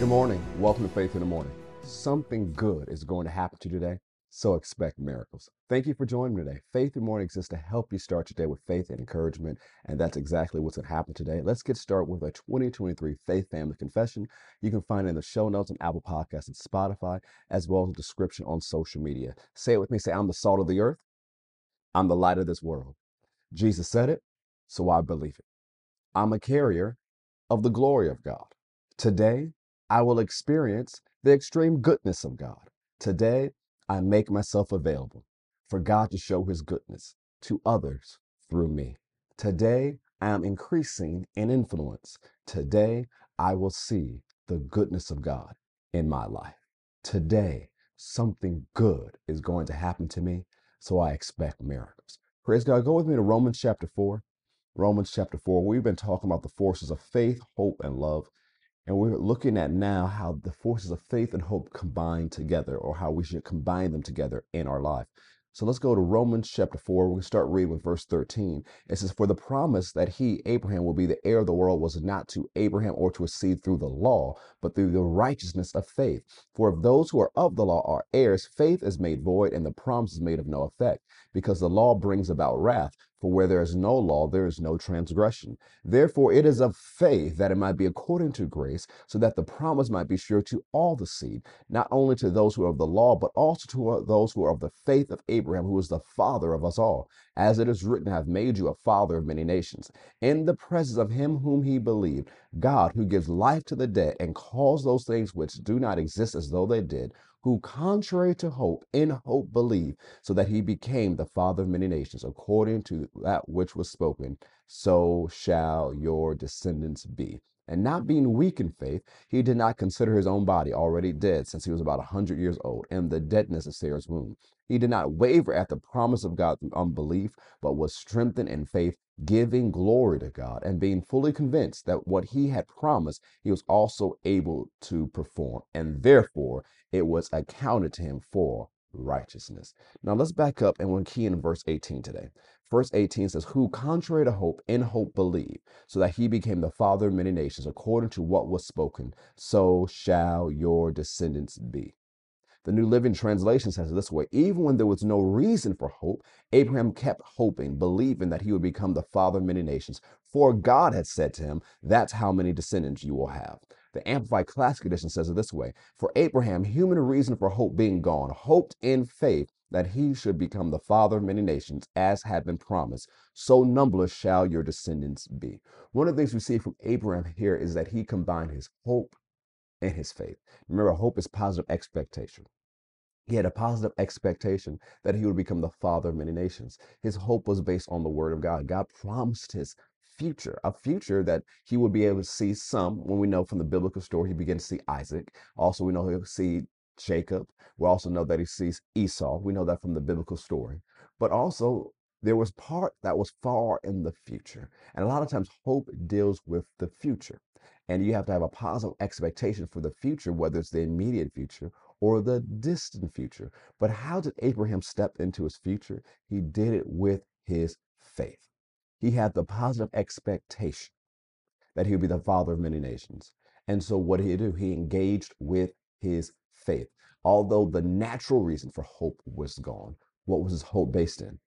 Good morning. Welcome to Faith in the Morning. Something good is going to happen to you today, so expect miracles. Thank you for joining me today. Faith in the Morning exists to help you start your day with faith and encouragement, and that's exactly what's going to happen today. Let's get started with a 2023 Faith Family Confession. You can find it in the show notes on Apple Podcasts and Spotify, as well as a description on social media. Say it with me. Say, I'm the salt of the earth. I'm the light of this world. Jesus said it, so I believe it. I'm a carrier of the glory of God. Today, I will experience the extreme goodness of God. Today, I make myself available for God to show his goodness to others through me. Today, I am increasing in influence. Today, I will see the goodness of God in my life. Today, something good is going to happen to me, so I expect miracles. Praise God. Go with me to Romans chapter 4. Romans chapter 4. We've been talking about the forces of faith, hope, and love. And we're looking at now how the forces of faith and hope combine together, or how we should combine them together in our life. So let's go to Romans chapter 4. We're going to start reading with verse 13. It says, For the promise that he, Abraham, will be the heir of the world was not to Abraham or to a seed through the law, but through the righteousness of faith. For if those who are of the law are heirs, faith is made void and the promise is made of no effect, because the law brings about wrath. For where there is no law, there is no transgression. Therefore, it is of faith that it might be according to grace, so that the promise might be sure to all the seed, not only to those who are of the law, but also to uh, those who are of the faith of Abraham, who is the father of us all. As it is written, I have made you a father of many nations, in the presence of him whom he believed, God, who gives life to the dead and calls those things which do not exist as though they did who, contrary to hope, in hope believed, so that he became the father of many nations, according to that which was spoken, so shall your descendants be. And not being weak in faith, he did not consider his own body already dead since he was about a hundred years old, and the deadness of Sarah's womb. He did not waver at the promise of God through unbelief, but was strengthened in faith, giving glory to God, and being fully convinced that what he had promised, he was also able to perform. And therefore, it was accounted to him for righteousness. Now let's back up and we'll key in verse 18 today. Verse 18 says, Who contrary to hope, in hope believed, so that he became the father of many nations, according to what was spoken, so shall your descendants be. The New Living Translation says it this way Even when there was no reason for hope, Abraham kept hoping, believing that he would become the father of many nations. For God had said to him, That's how many descendants you will have. The Amplified Classic Edition says it this way For Abraham, human reason for hope being gone, hoped in faith that he should become the father of many nations, as had been promised. So numberless shall your descendants be. One of the things we see from Abraham here is that he combined his hope and his faith. Remember, hope is positive expectation. He had a positive expectation that he would become the father of many nations. His hope was based on the word of God. God promised his future, a future that he would be able to see some. When we know from the biblical story, he began to see Isaac. Also, we know he'll see Jacob. We also know that he sees Esau. We know that from the biblical story. But also, there was part that was far in the future. And a lot of times, hope deals with the future. And you have to have a positive expectation for the future, whether it's the immediate future or the distant future. But how did Abraham step into his future? He did it with his faith. He had the positive expectation that he would be the father of many nations. And so what did he do? He engaged with his faith. Although the natural reason for hope was gone, what was his hope based in?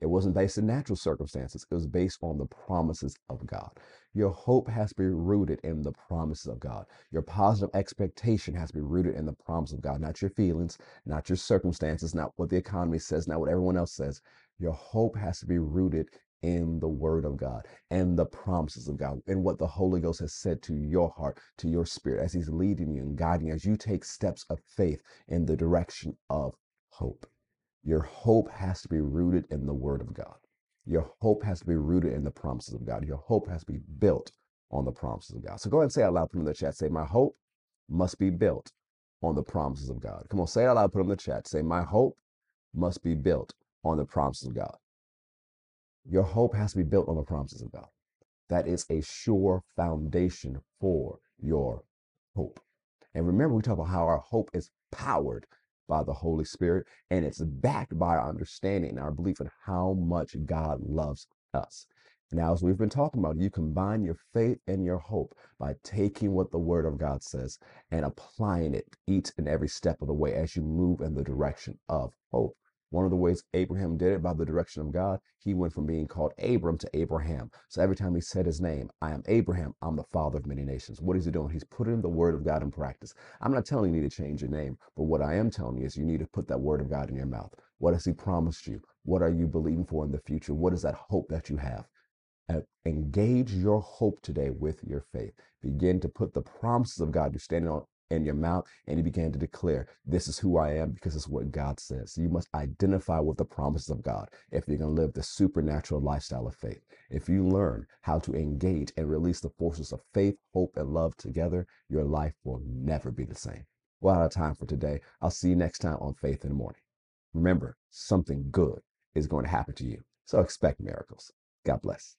It wasn't based in natural circumstances. It was based on the promises of God. Your hope has to be rooted in the promises of God. Your positive expectation has to be rooted in the promise of God, not your feelings, not your circumstances, not what the economy says, not what everyone else says. Your hope has to be rooted in the word of God and the promises of God and what the Holy Ghost has said to your heart, to your spirit, as He's leading you and guiding you as you take steps of faith in the direction of hope. Your hope has to be rooted in the Word of God. Your hope has to be rooted in the promises of God. Your hope has to be built on the promises of God. So go ahead and say out loud, put in the chat. Say, My hope must be built on the promises of God. Come on, say it out loud, put in the chat. Say, My hope must be built on the promises of God. Your hope has to be built on the promises of God. That is a sure foundation for your hope. And remember, we talk about how our hope is powered by the Holy Spirit, and it's backed by our understanding and our belief in how much God loves us. Now, as we've been talking about, you combine your faith and your hope by taking what the Word of God says and applying it each and every step of the way as you move in the direction of hope. One of the ways Abraham did it by the direction of God, he went from being called Abram to Abraham. So every time he said his name, I am Abraham, I'm the father of many nations. What is he doing? He's putting the word of God in practice. I'm not telling you to change your name, but what I am telling you is you need to put that word of God in your mouth. What has he promised you? What are you believing for in the future? What is that hope that you have? Engage your hope today with your faith. Begin to put the promises of God. You're standing on in your mouth and you began to declare, This is who I am because it's what God says. So you must identify with the promises of God if you're going to live the supernatural lifestyle of faith. If you learn how to engage and release the forces of faith, hope, and love together, your life will never be the same. Well, out of time for today. I'll see you next time on Faith in the Morning. Remember, something good is going to happen to you. So expect miracles. God bless.